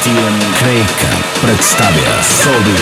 Christian Craig przedstawia sobie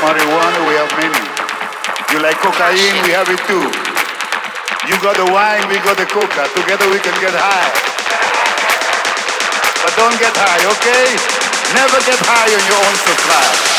marijuana, we have many. You like cocaine, we have it too. You got the wine, we got the coca. Together we can get high. But don't get high, okay? Never get high on your own supply.